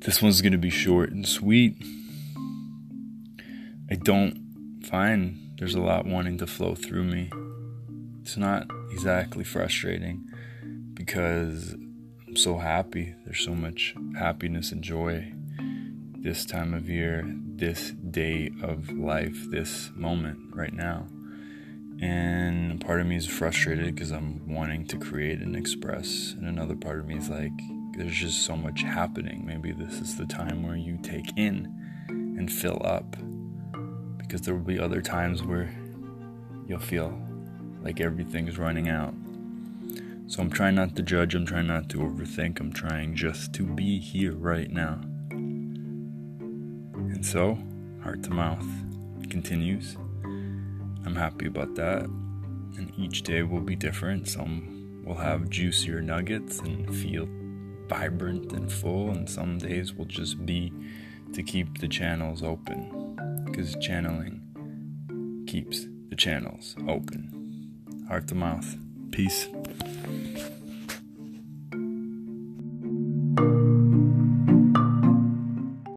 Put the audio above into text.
This one's going to be short and sweet. I don't find there's a lot wanting to flow through me. It's not exactly frustrating because I'm so happy. There's so much happiness and joy this time of year, this day of life, this moment right now. And part of me is frustrated because I'm wanting to create and express, and another part of me is like, there's just so much happening. Maybe this is the time where you take in and fill up because there will be other times where you'll feel like everything's running out. So I'm trying not to judge, I'm trying not to overthink, I'm trying just to be here right now. And so, heart to mouth continues. I'm happy about that. And each day will be different. Some will have juicier nuggets and feel vibrant and full, and some days will just be to keep the channels open because channeling keeps the channels open. Heart to mouth. Peace.